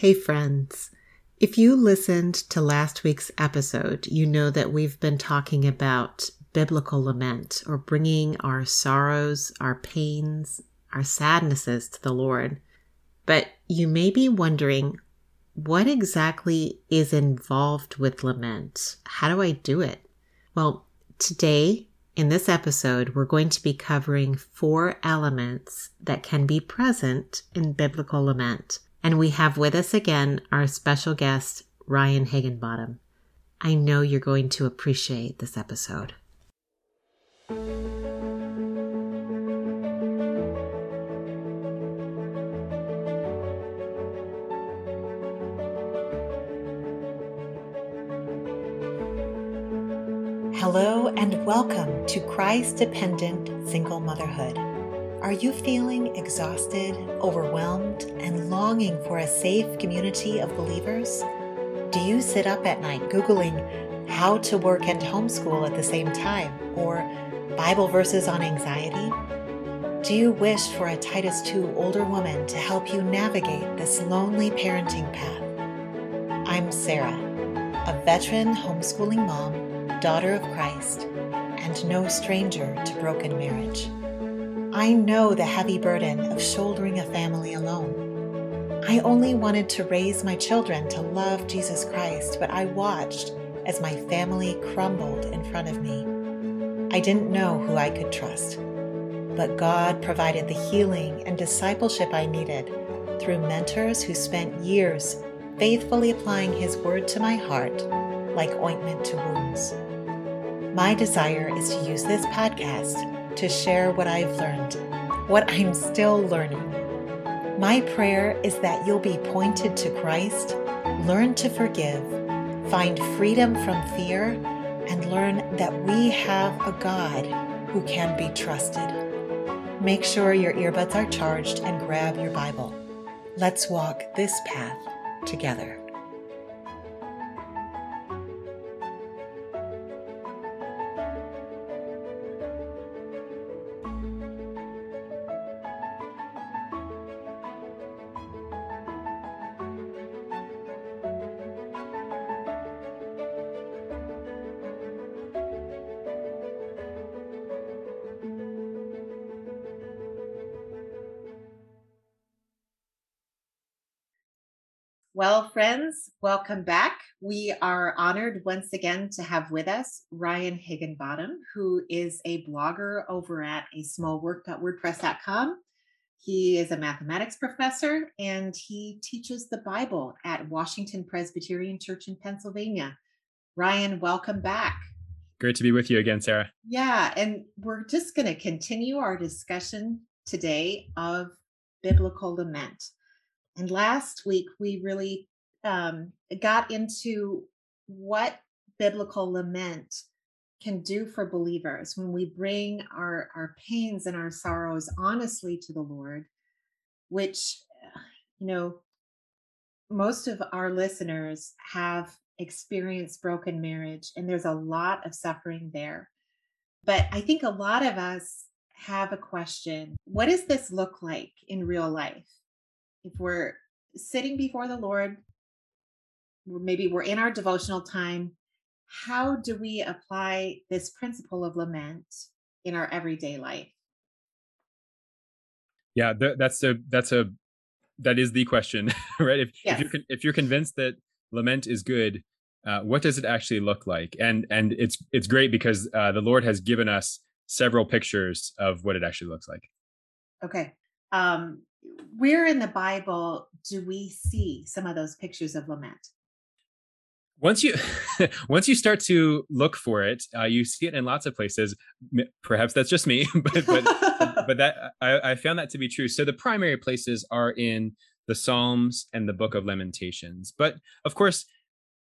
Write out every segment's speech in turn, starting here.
Hey, friends. If you listened to last week's episode, you know that we've been talking about biblical lament or bringing our sorrows, our pains, our sadnesses to the Lord. But you may be wondering what exactly is involved with lament? How do I do it? Well, today in this episode, we're going to be covering four elements that can be present in biblical lament. And we have with us again our special guest, Ryan Higginbottom. I know you're going to appreciate this episode. Hello and welcome to Christ dependent single motherhood. Are you feeling exhausted, overwhelmed, and longing for a safe community of believers? Do you sit up at night Googling how to work and homeschool at the same time or Bible verses on anxiety? Do you wish for a Titus 2 older woman to help you navigate this lonely parenting path? I'm Sarah, a veteran homeschooling mom daughter of Christ, and no stranger to broken marriage. I know the heavy burden of shouldering a family alone. I only wanted to raise my children to love Jesus Christ, but I watched as my family crumbled in front of me. I didn't know who I could trust, but God provided the healing and discipleship I needed through mentors who spent years faithfully applying His word to my heart like ointment to wounds. My desire is to use this podcast to share what I've learned, what I'm still learning. My prayer is that you'll be pointed to Christ, learn to forgive, find freedom from fear, and learn that we have a God who can be trusted. Make sure your earbuds are charged and grab your Bible. Let's walk this path together. Friends, welcome back. We are honored once again to have with us Ryan Higginbottom, who is a blogger over at asmallwork.wordpress.com. He is a mathematics professor and he teaches the Bible at Washington Presbyterian Church in Pennsylvania. Ryan, welcome back. Great to be with you again, Sarah. Yeah, and we're just going to continue our discussion today of biblical lament. And last week, we really um, got into what biblical lament can do for believers when we bring our, our pains and our sorrows honestly to the Lord, which, you know, most of our listeners have experienced broken marriage, and there's a lot of suffering there. But I think a lot of us have a question what does this look like in real life? if we're sitting before the Lord, maybe we're in our devotional time, how do we apply this principle of lament in our everyday life? Yeah, that's a that's a that is the question, right? If yes. if you're if you're convinced that lament is good, uh, what does it actually look like? And and it's it's great because uh, the Lord has given us several pictures of what it actually looks like. Okay. Um, where in the Bible do we see some of those pictures of lament? Once you once you start to look for it, uh, you see it in lots of places. Perhaps that's just me, but but but that I, I found that to be true. So the primary places are in the Psalms and the Book of Lamentations, but of course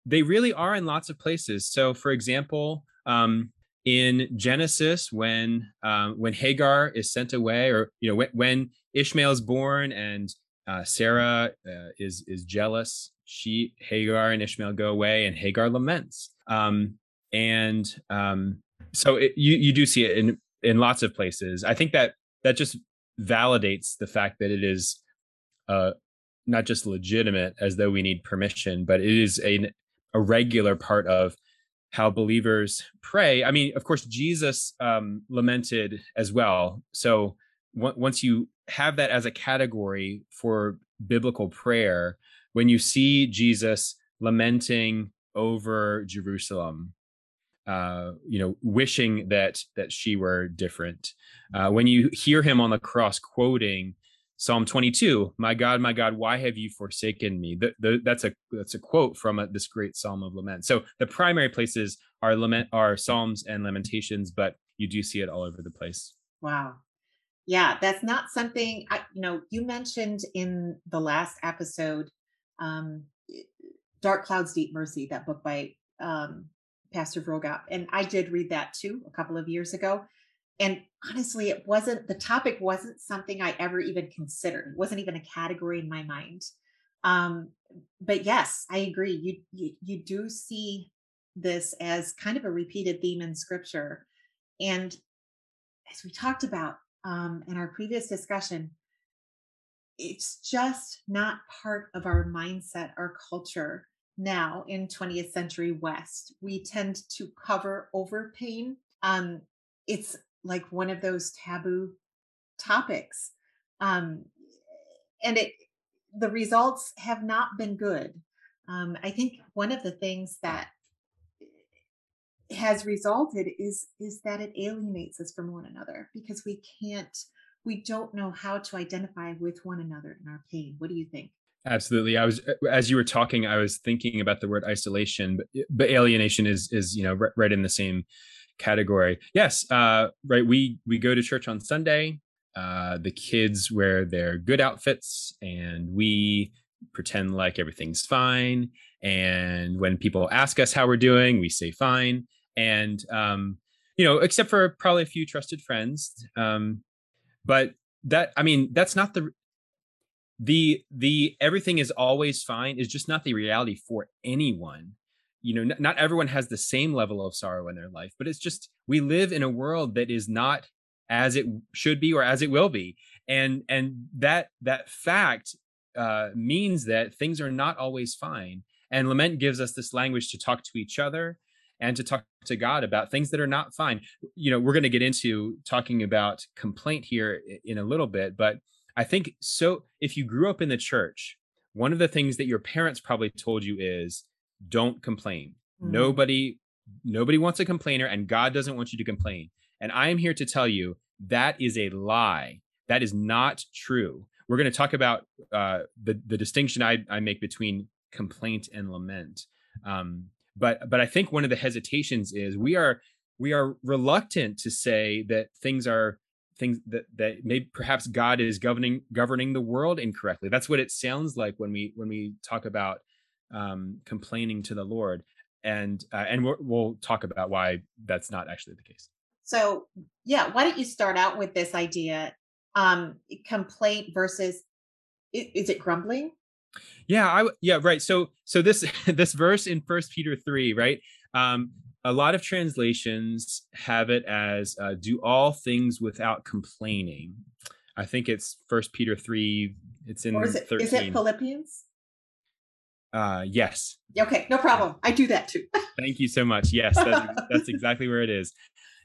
they really are in lots of places. So, for example, um, in Genesis, when um, when Hagar is sent away, or you know when, when Ishmael is born and uh, Sarah uh, is is jealous. She Hagar and Ishmael go away, and Hagar laments. Um, and um, so it, you you do see it in in lots of places. I think that that just validates the fact that it is a not just legitimate as though we need permission, but it is a, a regular part of how believers pray. I mean, of course, Jesus um, lamented as well. So once you have that as a category for biblical prayer, when you see Jesus lamenting over Jerusalem, uh, you know, wishing that that she were different, uh, when you hear him on the cross quoting Psalm 22, "My God, my God, why have you forsaken me?" The, the, that's a that's a quote from a, this great Psalm of lament. So the primary places are lament are Psalms and Lamentations, but you do see it all over the place. Wow, yeah, that's not something I, you know. You mentioned in the last episode, um, "Dark Clouds, Deep Mercy," that book by um, Pastor Vroegop, and I did read that too a couple of years ago and honestly it wasn't the topic wasn't something i ever even considered it wasn't even a category in my mind um but yes i agree you you, you do see this as kind of a repeated theme in scripture and as we talked about um in our previous discussion it's just not part of our mindset our culture now in 20th century west. We tend to cover over pain. Um it's like one of those taboo topics. Um, and it the results have not been good. Um, i think one of the things that has resulted is is that it alienates us from one another because we can't we don't know how to identify with one another in our pain what do you think absolutely i was as you were talking i was thinking about the word isolation but, but alienation is is you know right, right in the same category. Yes, uh, right. We we go to church on Sunday. Uh, the kids wear their good outfits, and we pretend like everything's fine. And when people ask us how we're doing, we say fine. And um, you know, except for probably a few trusted friends. Um, but that I mean, that's not the the the everything is always fine is just not the reality for anyone you know not everyone has the same level of sorrow in their life but it's just we live in a world that is not as it should be or as it will be and and that that fact uh, means that things are not always fine and lament gives us this language to talk to each other and to talk to god about things that are not fine you know we're going to get into talking about complaint here in a little bit but i think so if you grew up in the church one of the things that your parents probably told you is don't complain. Mm. Nobody nobody wants a complainer and God doesn't want you to complain. And I am here to tell you that is a lie. That is not true. We're going to talk about uh, the the distinction I, I make between complaint and lament. Um, but but I think one of the hesitations is we are we are reluctant to say that things are things that that maybe perhaps God is governing governing the world incorrectly. That's what it sounds like when we when we talk about um, complaining to the Lord, and uh, and we will talk about why that's not actually the case. So yeah, why don't you start out with this idea, um, complaint versus is it grumbling? Yeah, I yeah right. So so this this verse in First Peter three, right? Um, a lot of translations have it as uh, do all things without complaining. I think it's First Peter three. It's in or is it, 13. Is it Philippians? Uh, yes. Okay, no problem. I do that too. Thank you so much. Yes, that's, that's exactly where it is.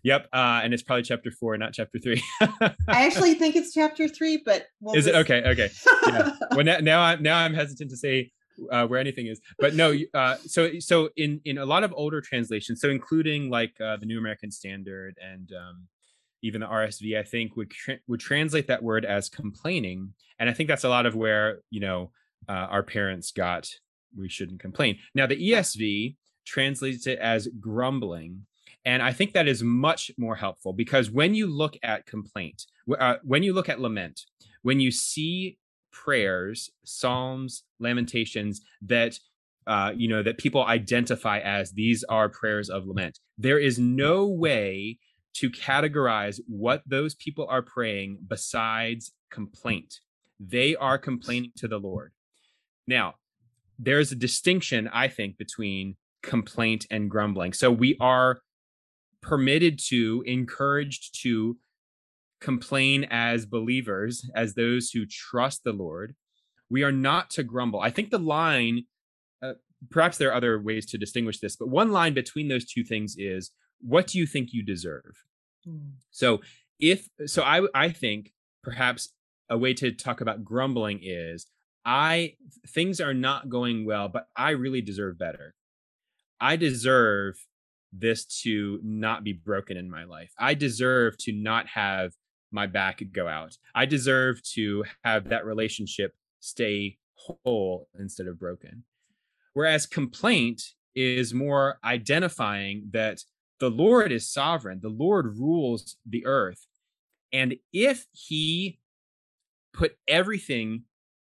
Yep, uh, and it's probably chapter four, not chapter three. I actually think it's chapter three, but we'll is just... it okay? Okay. Yeah. well, now, now I'm now I'm hesitant to say uh, where anything is, but no. Uh, so so in in a lot of older translations, so including like uh, the New American Standard and um, even the RSV, I think would tra- would translate that word as complaining, and I think that's a lot of where you know uh, our parents got we shouldn't complain. Now, the ESV translates it as grumbling. And I think that is much more helpful because when you look at complaint, uh, when you look at lament, when you see prayers, psalms, lamentations that uh, you know that people identify as these are prayers of lament, there is no way to categorize what those people are praying besides complaint. They are complaining to the Lord. Now, there's a distinction, I think, between complaint and grumbling. So we are permitted to, encouraged to complain as believers, as those who trust the Lord. we are not to grumble. I think the line, uh, perhaps there are other ways to distinguish this, but one line between those two things is what do you think you deserve? Mm. So if so I I think perhaps a way to talk about grumbling is I things are not going well, but I really deserve better. I deserve this to not be broken in my life. I deserve to not have my back go out. I deserve to have that relationship stay whole instead of broken. Whereas complaint is more identifying that the Lord is sovereign, the Lord rules the earth. And if he put everything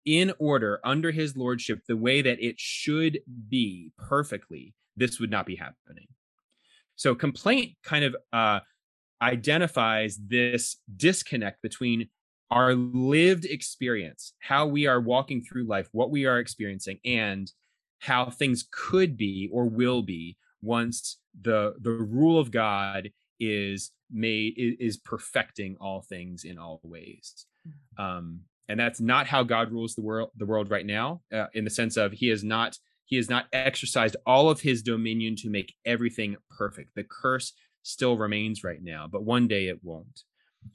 in order under his lordship the way that it should be perfectly, this would not be happening. So complaint kind of uh, identifies this disconnect between our lived experience, how we are walking through life, what we are experiencing, and how things could be or will be once the the rule of God is made is perfecting all things in all ways. Mm. Um, and that's not how God rules the world the world right now, uh, in the sense of He is not He has not exercised all of His dominion to make everything perfect. The curse still remains right now, but one day it won't.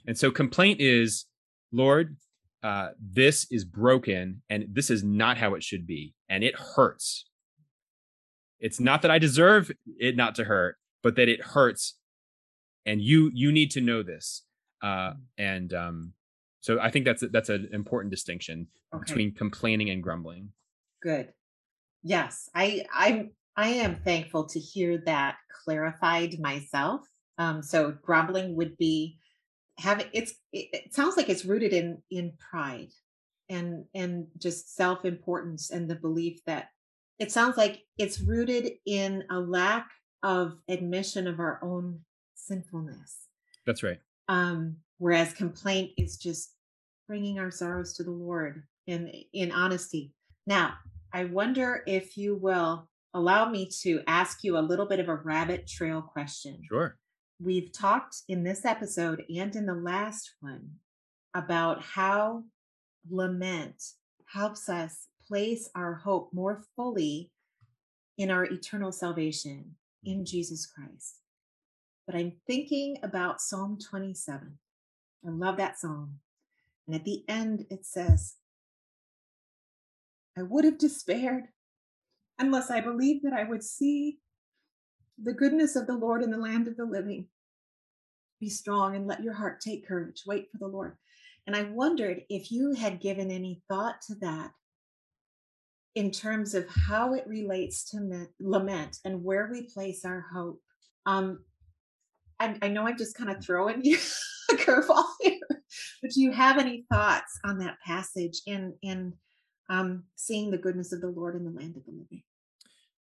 And so complaint is, Lord, uh, this is broken and this is not how it should be, and it hurts. It's not that I deserve it not to hurt, but that it hurts, and you you need to know this. Uh, and um, so I think that's that's an important distinction okay. between complaining and grumbling. Good. Yes, I I I am thankful to hear that clarified myself. Um, so grumbling would be having it's it, it sounds like it's rooted in in pride and and just self-importance and the belief that it sounds like it's rooted in a lack of admission of our own sinfulness. That's right. Um, whereas complaint is just bringing our sorrows to the Lord in in honesty. Now, I wonder if you will allow me to ask you a little bit of a rabbit trail question. Sure. We've talked in this episode and in the last one about how lament helps us place our hope more fully in our eternal salvation in mm-hmm. Jesus Christ. But I'm thinking about Psalm 27. I love that psalm. And at the end, it says, I would have despaired unless I believed that I would see the goodness of the Lord in the land of the living. Be strong and let your heart take courage. Wait for the Lord. And I wondered if you had given any thought to that in terms of how it relates to lament and where we place our hope. Um, I, I know I'm just kind of throwing you a curveball here, but do you have any thoughts on that passage in and um, seeing the goodness of the Lord in the land of the living?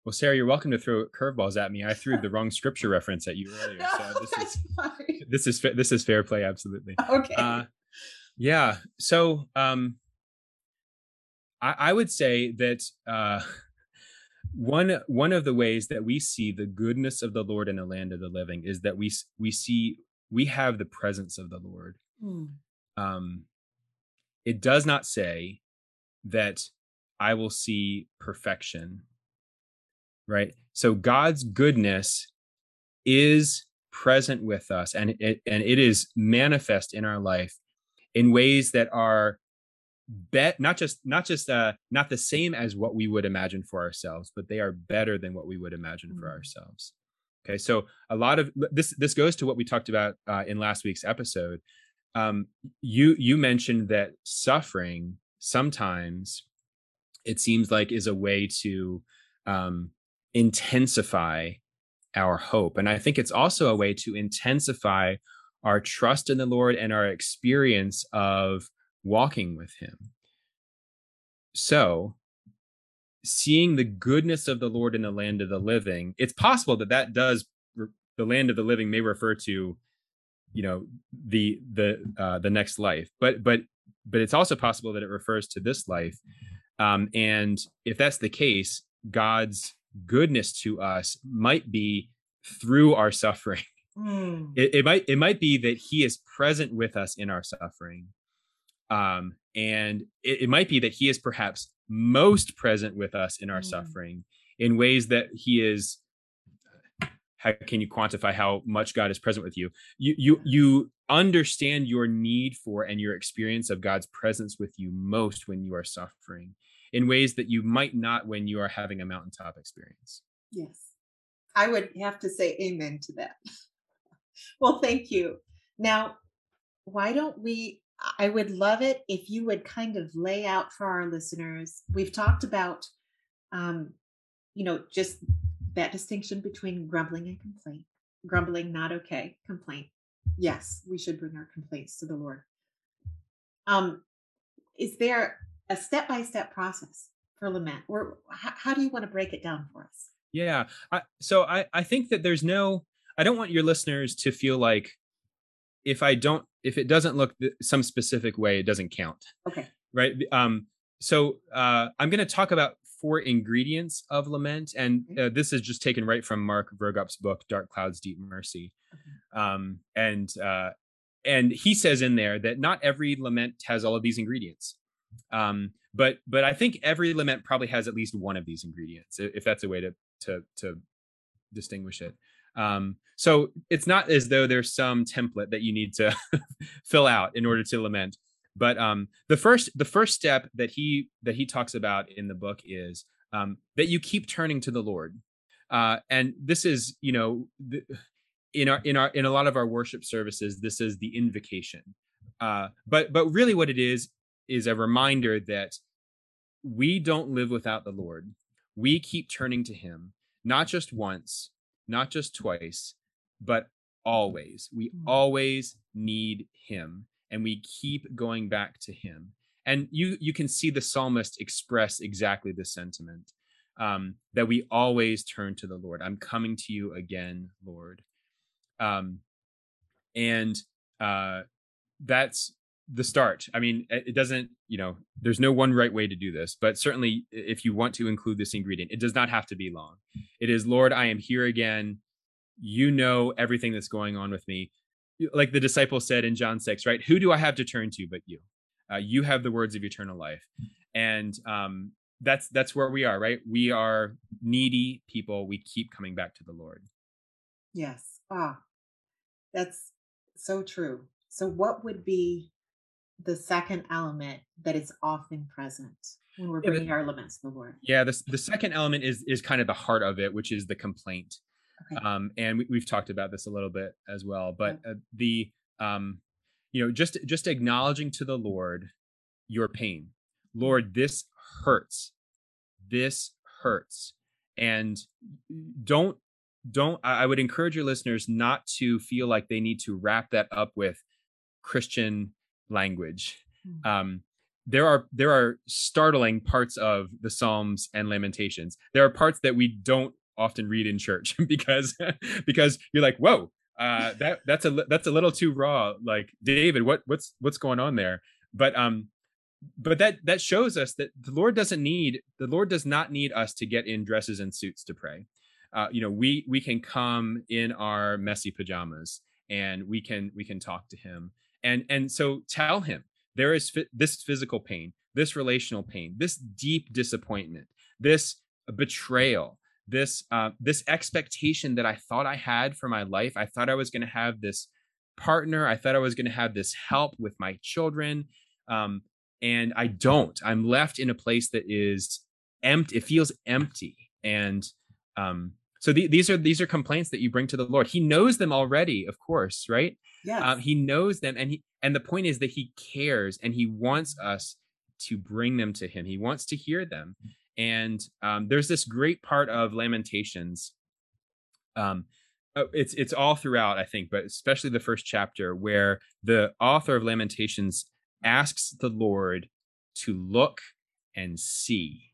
Well, Sarah, you're welcome to throw curveballs at me. I threw the wrong scripture reference at you earlier, so this is this is this is fair play, absolutely. Okay. Uh, yeah. So, um, I, I would say that uh, one one of the ways that we see the goodness of the Lord in the land of the living is that we we see we have the presence of the Lord. Mm. Um, it does not say that I will see perfection right? So God's goodness is present with us and it and it is manifest in our life in ways that are bet not just not just uh not the same as what we would imagine for ourselves but they are better than what we would imagine mm-hmm. for ourselves okay so a lot of this this goes to what we talked about uh, in last week's episode um you you mentioned that suffering sometimes it seems like is a way to um intensify our hope. And I think it's also a way to intensify our trust in the Lord and our experience of walking with Him. So, seeing the goodness of the Lord in the land of the living, it's possible that that does the land of the living may refer to, you know, the the uh, the next life, but but but it's also possible that it refers to this life. Um, and if that's the case, God's goodness to us might be through our suffering. Mm. It, it, might it might be that he is present with us in our suffering. Um, and it, it, might be that he is perhaps most present with us in our mm. suffering in ways that he is how can you quantify how much god is present with you? You you you understand your need for and your experience of god's presence with you most when you are suffering in ways that you might not when you are having a mountaintop experience. Yes. I would have to say amen to that. Well thank you. Now why don't we I would love it if you would kind of lay out for our listeners. We've talked about, um, you know, just that distinction between grumbling and complaint. Grumbling, not okay. Complaint, yes, we should bring our complaints to the Lord. Um, is there a step by step process for lament, or h- how do you want to break it down for us? Yeah, I, so I I think that there's no. I don't want your listeners to feel like if I don't, if it doesn't look some specific way, it doesn't count. Okay. Right. Um, so uh, I'm going to talk about four ingredients of lament, and uh, this is just taken right from Mark Vroegop's book, Dark Clouds, Deep Mercy. Um, and uh, and he says in there that not every lament has all of these ingredients. Um, but but I think every lament probably has at least one of these ingredients, if that's a way to to to distinguish it. Um, so it's not as though there's some template that you need to fill out in order to lament. But um, the first the first step that he that he talks about in the book is um, that you keep turning to the Lord. Uh, and this is you know the, in our in our in a lot of our worship services this is the invocation uh, but but really what it is is a reminder that we don't live without the lord we keep turning to him not just once not just twice, but always. We mm. always need him and we keep going back to him. And you you can see the psalmist express exactly the sentiment um, that we always turn to the Lord. I'm coming to you again, Lord. Um, and uh, that's the start. I mean, it doesn't, you know, there's no one right way to do this, but certainly if you want to include this ingredient, it does not have to be long. It is, Lord, I am here again. You know everything that's going on with me. Like the disciple said in John 6, right? Who do I have to turn to but you? Uh, you have the words of eternal life. And um, that's that's where we are, right? We are needy people. We keep coming back to the Lord. Yes. Ah, that's so true. So, what would be the second element that is often present when we're bringing yeah, the, our laments to the Lord. Yeah, the, the second element is is kind of the heart of it, which is the complaint. Okay. Um, and we, have talked about this a little bit as well, but uh, the um, you know, just just acknowledging to the Lord your pain. Lord, this hurts. This hurts. And don't don't I would encourage your listeners not to feel like they need to wrap that up with Christian language. Mm. Um, there are there are startling parts of the Psalms and Lamentations. There are parts that we don't often read in church because because you're like, whoa, uh, that that's a that's a little too raw. Like David, what what's what's going on there? But um, but that that shows us that the Lord doesn't need the Lord does not need us to get in dresses and suits to pray. Uh, you know, we we can come in our messy pajamas and we can we can talk to Him and and so tell him there is fi- this physical pain this relational pain this deep disappointment this betrayal this uh, this expectation that i thought i had for my life. I thought i was going to have this partner. I thought i was going to have this help with my children. Um, and i don't. I'm left in a place that is empty it feels empty. And um, so the, these are these are complaints that you bring to the lord. He knows them already of course right? Yeah um, he knows them and he and the point is that he cares and he wants us to bring them to him. He wants to hear them and um, there's this great part of lamentations um, oh, it's it's all throughout i think but especially the first chapter where the author of lamentations asks the lord to look and see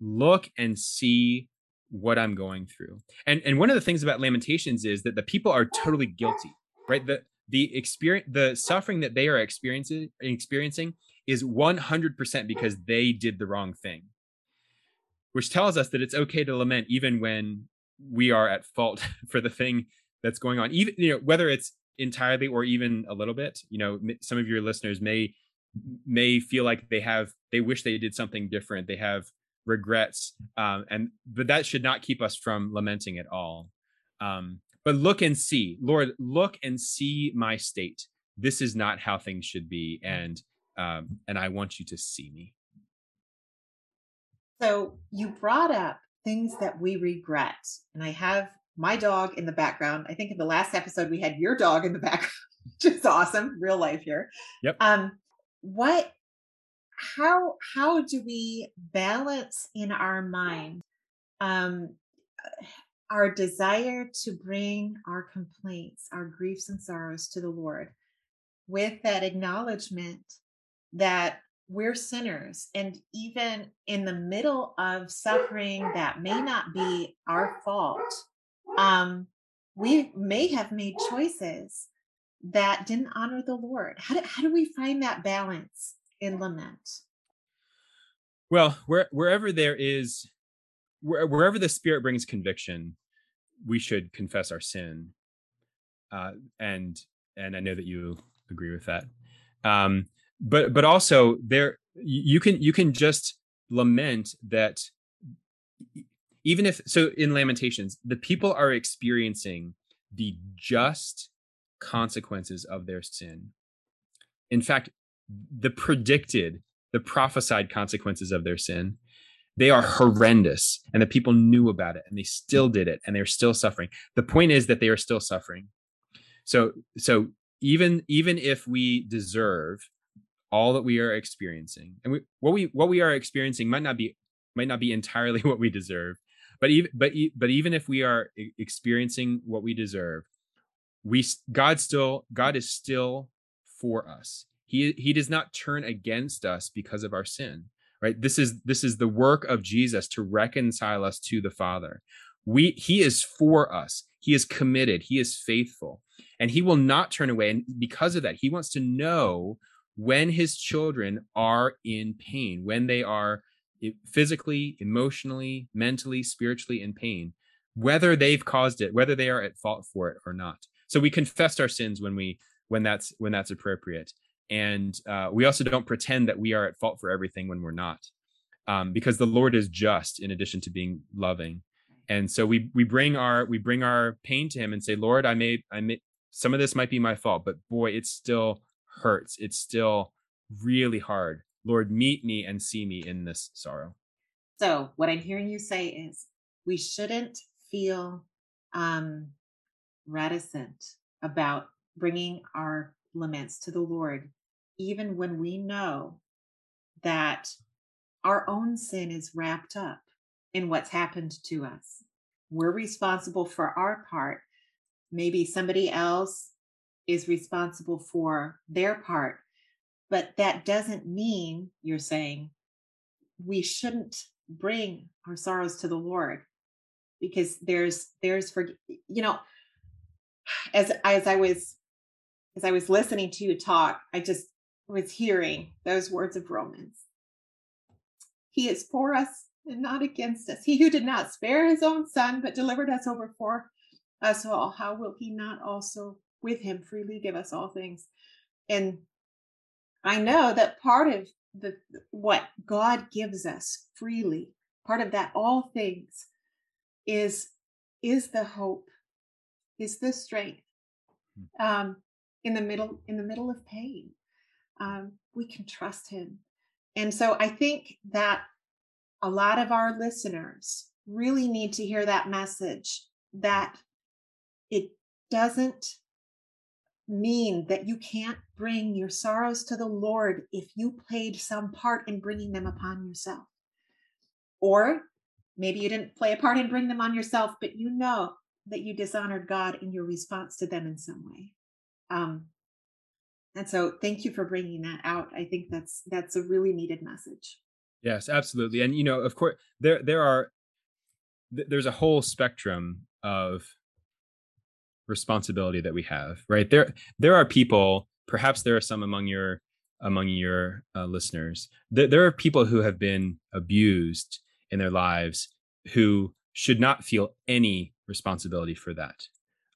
look and see what i'm going through. And and one of the things about lamentations is that the people are totally guilty right? The the experience the suffering that they are experiencing experiencing is 100% because they did the wrong thing which tells us that it's okay to lament even when we are at fault for the thing that's going on even you know whether it's entirely or even a little bit you know some of your listeners may may feel like they have they wish they did something different they have regrets um, and but that should not keep us from lamenting at all. Um, but look and see lord look and see my state. This is not how things should be and um, and i want you to see me so you brought up things that we regret and i have my dog in the background. I think in the last episode we had your dog in the background which is awesome real life here. Yep. Um what how how do we balance in our mind um our desire to bring our complaints our griefs and sorrows to the lord with that acknowledgement that we're sinners and even in the middle of suffering that may not be our fault um we may have made choices that didn't honor the lord how do, how do we find that balance in lament? Well, where, wherever there is, where, wherever the Spirit brings conviction, we should confess our sin. Uh, and and I know that you agree with that. Um, but but also there, you can you can just lament that even if so in lamentations the people are experiencing the just consequences of their sin in fact the predicted, the prophesied consequences of their sin, they are horrendous. And the people knew about it and they still did it and they're still suffering. The point is that they are still suffering. So, so even even if we deserve all that we are experiencing, and we, what we what we are experiencing might not be might not be entirely what we deserve, but even but but even if we are experiencing what we deserve, we God still God is still for us. He he does not turn against us because of our sin right? This is this is the work of jesus to reconcile us to the father. We he is for us. He is committed. He is faithful. And he will not turn away and because of that he wants to know when his children are in pain when they are physically emotionally mentally spiritually in pain whether they've caused it whether they are at fault for it or not. So we confess our sins when we when that's when that's appropriate. And uh, we also don't pretend that we are at fault for everything when we're not um, because the lord is just in addition to being loving. And so we we bring our we bring our pain to him and say lord i may i may some of this might be my fault but boy it's still hurts it's still really hard lord meet me and see me in this sorrow so what i'm hearing you say is we shouldn't feel um reticent about bringing our laments to the Lord, even when we know that our own sin is wrapped up in what's happened to us. We're responsible for our part. Maybe somebody else is responsible for their part. But that doesn't mean, you're saying, we shouldn't bring our sorrows to the Lord because there's there's for you know as as I was as I was listening to you talk, I just was hearing those words of Romans. He is for us and not against us. He who did not spare his own son, but delivered us over for us all, how will he not also with him freely give us all things? And I know that part of the what God gives us freely, part of that all things is is the hope, is the strength. Hmm. Um, in the middle in the middle of pain um, we can trust him and so i think that a lot of our listeners really need to hear that message that it doesn't mean that you can't bring your sorrows to the lord if you played some part in bringing them upon yourself or maybe you didn't play a part in bringing them on yourself but you know that you dishonored god in your response to them in some way um, and so thank you for bringing that out. I think that's that's a really needed message. Yes, absolutely. And you know, of course, there there are there's a whole spectrum of responsibility that we have, right? There there are people, perhaps there are some among your among your uh, listeners. There, there are people who have been abused in their lives who should not feel any responsibility for that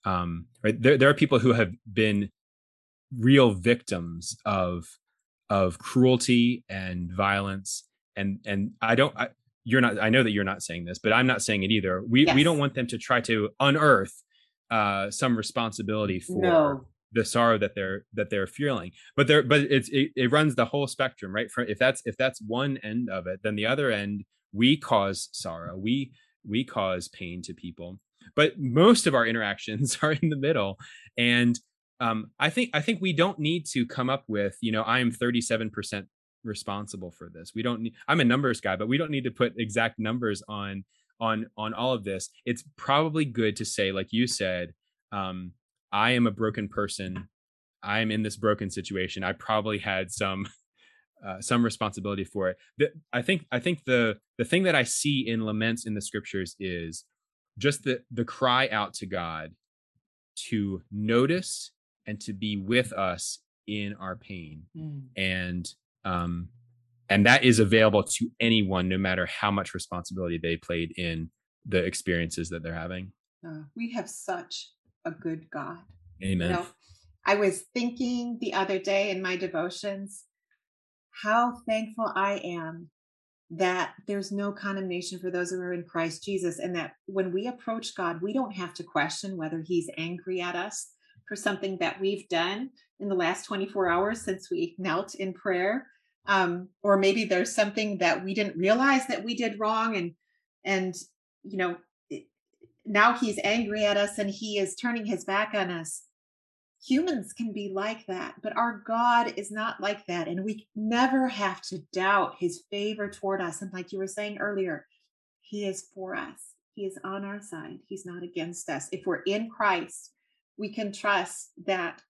um, right there, there are people who have been real victims of of cruelty and violence and and i don't I, you're not i know that you're not saying this but i'm not saying it either we yes. we don't want them to try to unearth uh some responsibility for no. the sorrow that they're that they're feeling. But there but it's it, it runs the whole spectrum right? For if that's if that's one end of it then the other end we cause sorrow. We we cause pain to people. But most of our interactions are in the middle. And um, i think i think we don't need to come up with you know i'm 37% responsible for this. We don't need i'm a numbers guy but we don't need to put exact numbers on on on all of this it's probably good to say like you said um, i am a broken person i'm in this broken situation i probably had some uh, some responsibility for it. The, I think I think the the thing that I see in laments in the scriptures is just the the cry out to God to notice and to be with us in our pain, mm. and um, and that is available to anyone, no matter how much responsibility they played in the experiences that they're having. Uh, we have such a good God. Amen. You know, I was thinking the other day in my devotions how thankful I am that there's no condemnation for those who are in Christ Jesus, and that when we approach God, we don't have to question whether He's angry at us for something that we've done in the last 24 hours since we knelt in prayer. Um, or maybe there's something that we didn't realize that we did wrong, and and you know now he's angry at us and he is turning his back on us humans can be like that, but our God is not like that. And we never have to doubt his favor toward us. And like you were saying earlier, he is for us, he is on our side, he's not against us. If we're in Christ, we can trust that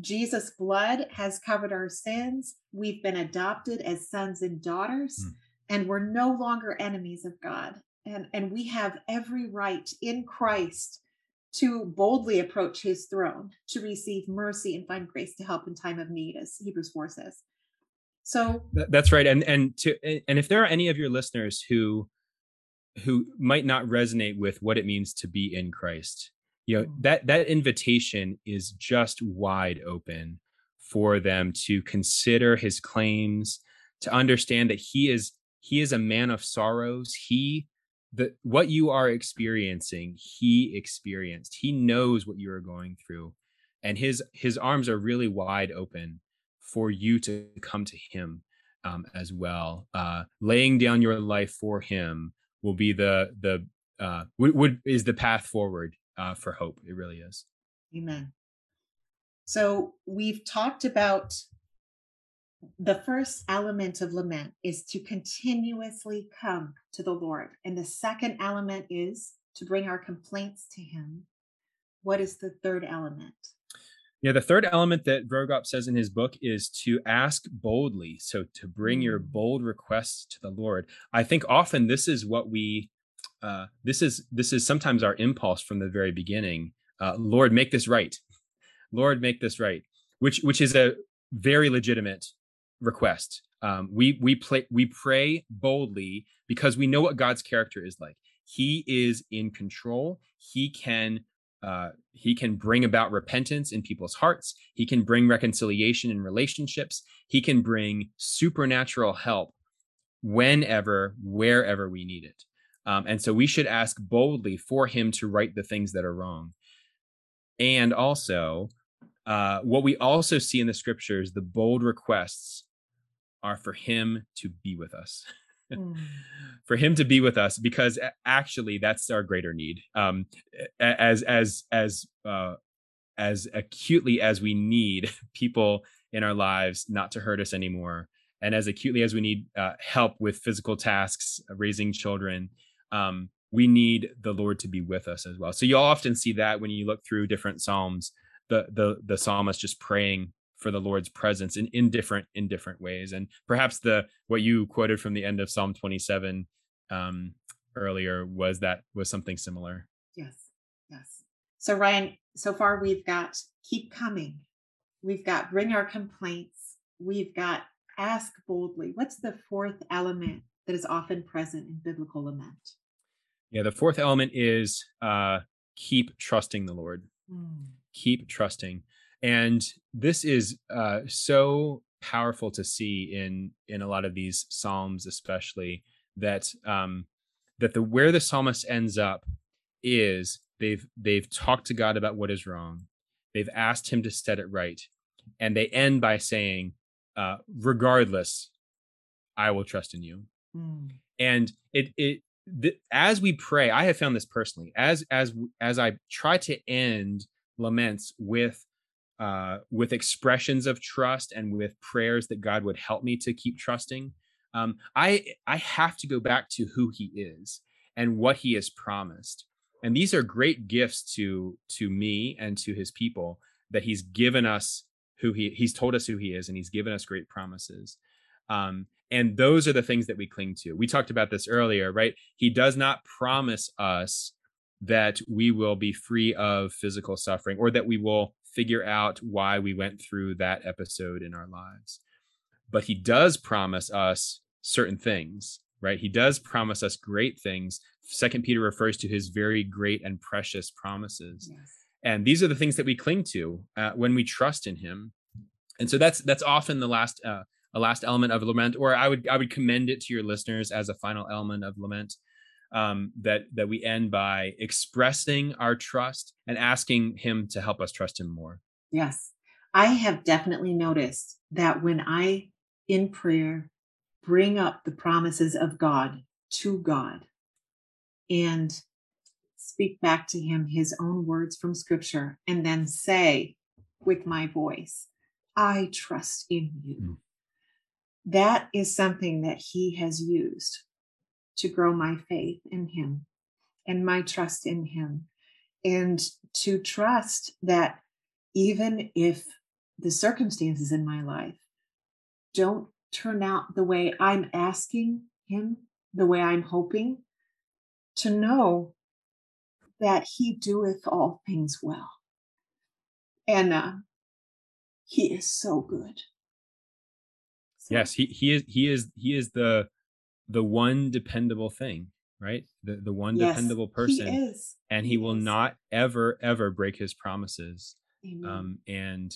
Jesus' blood has covered our sins. We've been adopted as sons and daughters, mm. and we're no longer enemies of God. And, and we have every right in Christ to boldly approach his throne to receive mercy and find grace to help in time of need as hebrews 4 says so that's right and and to and if there are any of your listeners who who might not resonate with what it means to be in christ you know that that invitation is just wide open for them to consider his claims to understand that he is he is a man of sorrows. He the what you are experiencing he experienced. He knows what you are going through. And his his arms are really wide open for you to come to him um, as well. Uh, laying down your life for him will be the the uh, would, would is the path forward uh, for hope it really is amen so we've talked about the first element of lament is to continuously come to the Lord. And the second element is to bring our complaints to Him. What is the third element? Yeah, the third element that Vroegop says in his book is to ask boldly. So to bring your mm. bold requests to the Lord. I think often this is what we, uh, this is this is sometimes our impulse from the very beginning. Uh, Lord, make this right. Lord, make this right. Which which is a very legitimate request. Um, we we play we pray boldly because we know what God's character is like. He is in control. He can uh, he can bring about repentance in people's hearts. He can bring reconciliation in relationships. He can bring supernatural help whenever, wherever we need it. Um, and so we should ask boldly for him to right the things that are wrong. And also, uh, what we also see in the scriptures, the bold requests are for him to be with us. mm. For him to be with us, because actually that's our greater need. Um, as as as uh, as acutely as we need people in our lives not to hurt us anymore, and as acutely as we need uh, help with physical tasks, uh, raising children, um, we need the Lord to be with us as well. So you'll often see that when you look through different psalms, the the the psalmist just praying for the Lord's presence in, in different in different ways. And perhaps the what you quoted from the end of Psalm 27 um, earlier was that was something similar. Yes, yes. So Ryan, so far we've got keep coming, we've got bring our complaints, we've got ask boldly. What's the fourth element that is often present in biblical lament? Yeah, the fourth element is uh, keep trusting the Lord. Mm. Keep trusting and this is uh, so powerful to see in in a lot of these psalms especially that um that the where the psalmist ends up is they've they've talked to god about what is wrong they've asked him to set it right and they end by saying uh regardless i will trust in you mm. and it it th- as we pray i have found this personally as as as i try to end laments with uh, with expressions of trust and with prayers that God would help me to keep trusting. Um, I I have to go back to who He is and what He has promised, and these are great gifts to to me and to His people that He's given us who He He's told us who He is, and He's given us great promises. Um, and those are the things that we cling to. We talked about this earlier, right? He does not promise us that we will be free of physical suffering or that we will figure out why we went through that episode in our lives. But he does promise us certain things, right? He does promise us great things. Second Peter refers to his very great and precious promises. Yes. And these are the things that we cling to uh, when we trust in him. And so that's that's often the last uh, a last element of lament, or I would I would commend it to your listeners as a final element of lament um, that that we end by expressing our trust and asking Him to help us trust Him more. Yes, I have definitely noticed that when I, in prayer, bring up the promises of God to God, and speak back to Him His own words from Scripture, and then say with my voice, "I trust in you." That is something that He has used to grow my faith in Him and my trust in Him. And to trust that even if the circumstances in my life don't turn out the way I'm asking Him, the way I'm hoping, to know that He doeth all things well. And uh, He is so good. So, yes, he he is he is he is the the one dependable thing right the the one yes, dependable person he and he, he will is. not ever ever break his promises Amen. um and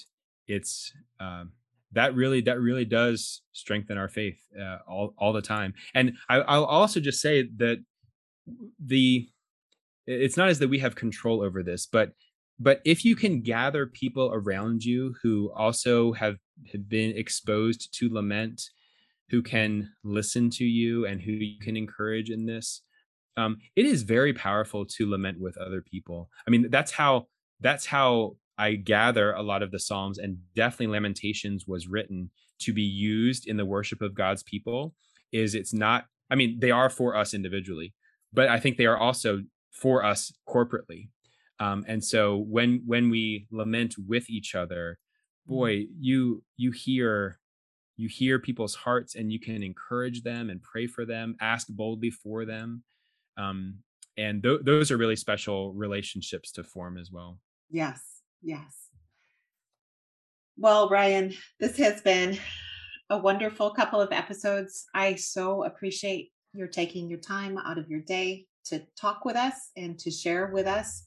it's um that really that really does strengthen our faith uh, all all the time and I, i'll also just say that the it's not as that we have control over this but but if you can gather people around you who also have, have been exposed to lament who can listen to you and who you can encourage in this um, it is very powerful to lament with other people i mean that's how that's how i gather a lot of the psalms and definitely lamentations was written to be used in the worship of god's people is it's not i mean they are for us individually but i think they are also for us corporately um, and so when when we lament with each other. Boy you you hear you hear people's hearts and you can encourage them and pray for them ask boldly for them um, and th- those are really special relationships to form as well. Yes yes. Well ryan this has been a wonderful couple of episodes. I so appreciate your taking your time out of your day to talk with us and to share with us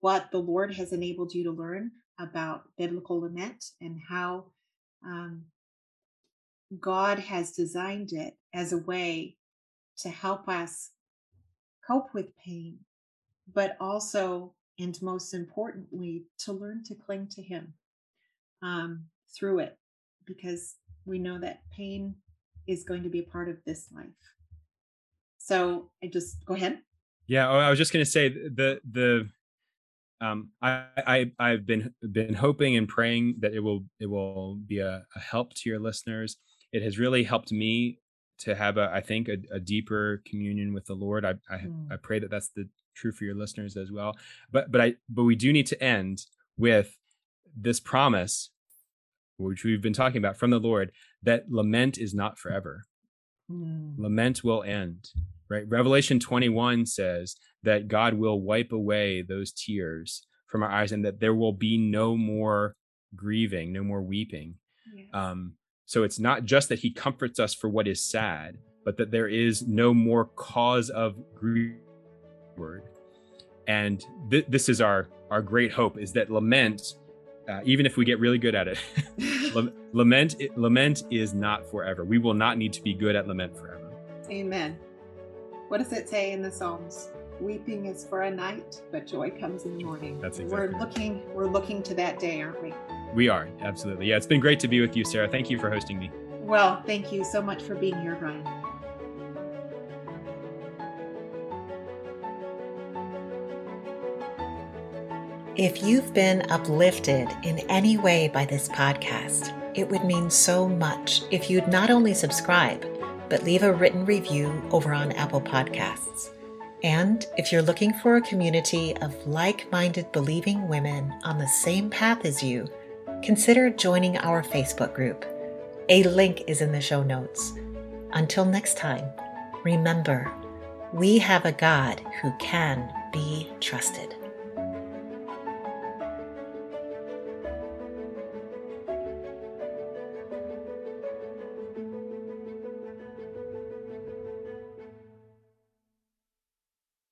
what the lord has enabled you to learn about biblical lament and how um, God has designed it as a way to help us cope with pain, but also, and most importantly, to learn to cling to Him um, through it, because we know that pain is going to be a part of this life. So I just go ahead. Yeah, oh, I was just going to say the the um, I, I I've been been hoping and praying that it will it will be a, a help to your listeners. It has really helped me to have a i think a, a deeper communion with the lord. I, I, mm. I pray that that's the true for your listeners as well. But but i but we do need to end with this promise which we've been talking about from the lord that lament is not forever. Mm. lament will end right revelation 21 says that god will wipe away those tears from our eyes and that there will be no more grieving no more weeping yes. um so it's not just that he comforts us for what is sad, but that there is no more cause of grief. And th- this is our our great hope is that lament, uh, even if we get really good at it, lament lament is not forever. We will not need to be good at lament forever. Amen. What does it say in the Psalms? Weeping is for a night, but joy comes in the morning. That's exactly. We're looking we're looking to that day, aren't we? We are, absolutely. Yeah, it's been great to be with you, Sarah. Thank you for hosting me. Well, thank you so much for being here, Brian. If you've been uplifted in any way by this podcast, it would mean so much if you'd not only subscribe, but leave a written review over on Apple Podcasts. And if you're looking for a community of like minded believing women on the same path as you, consider joining our Facebook group. A link is in the show notes. Until next time, remember, we have a God who can be trusted.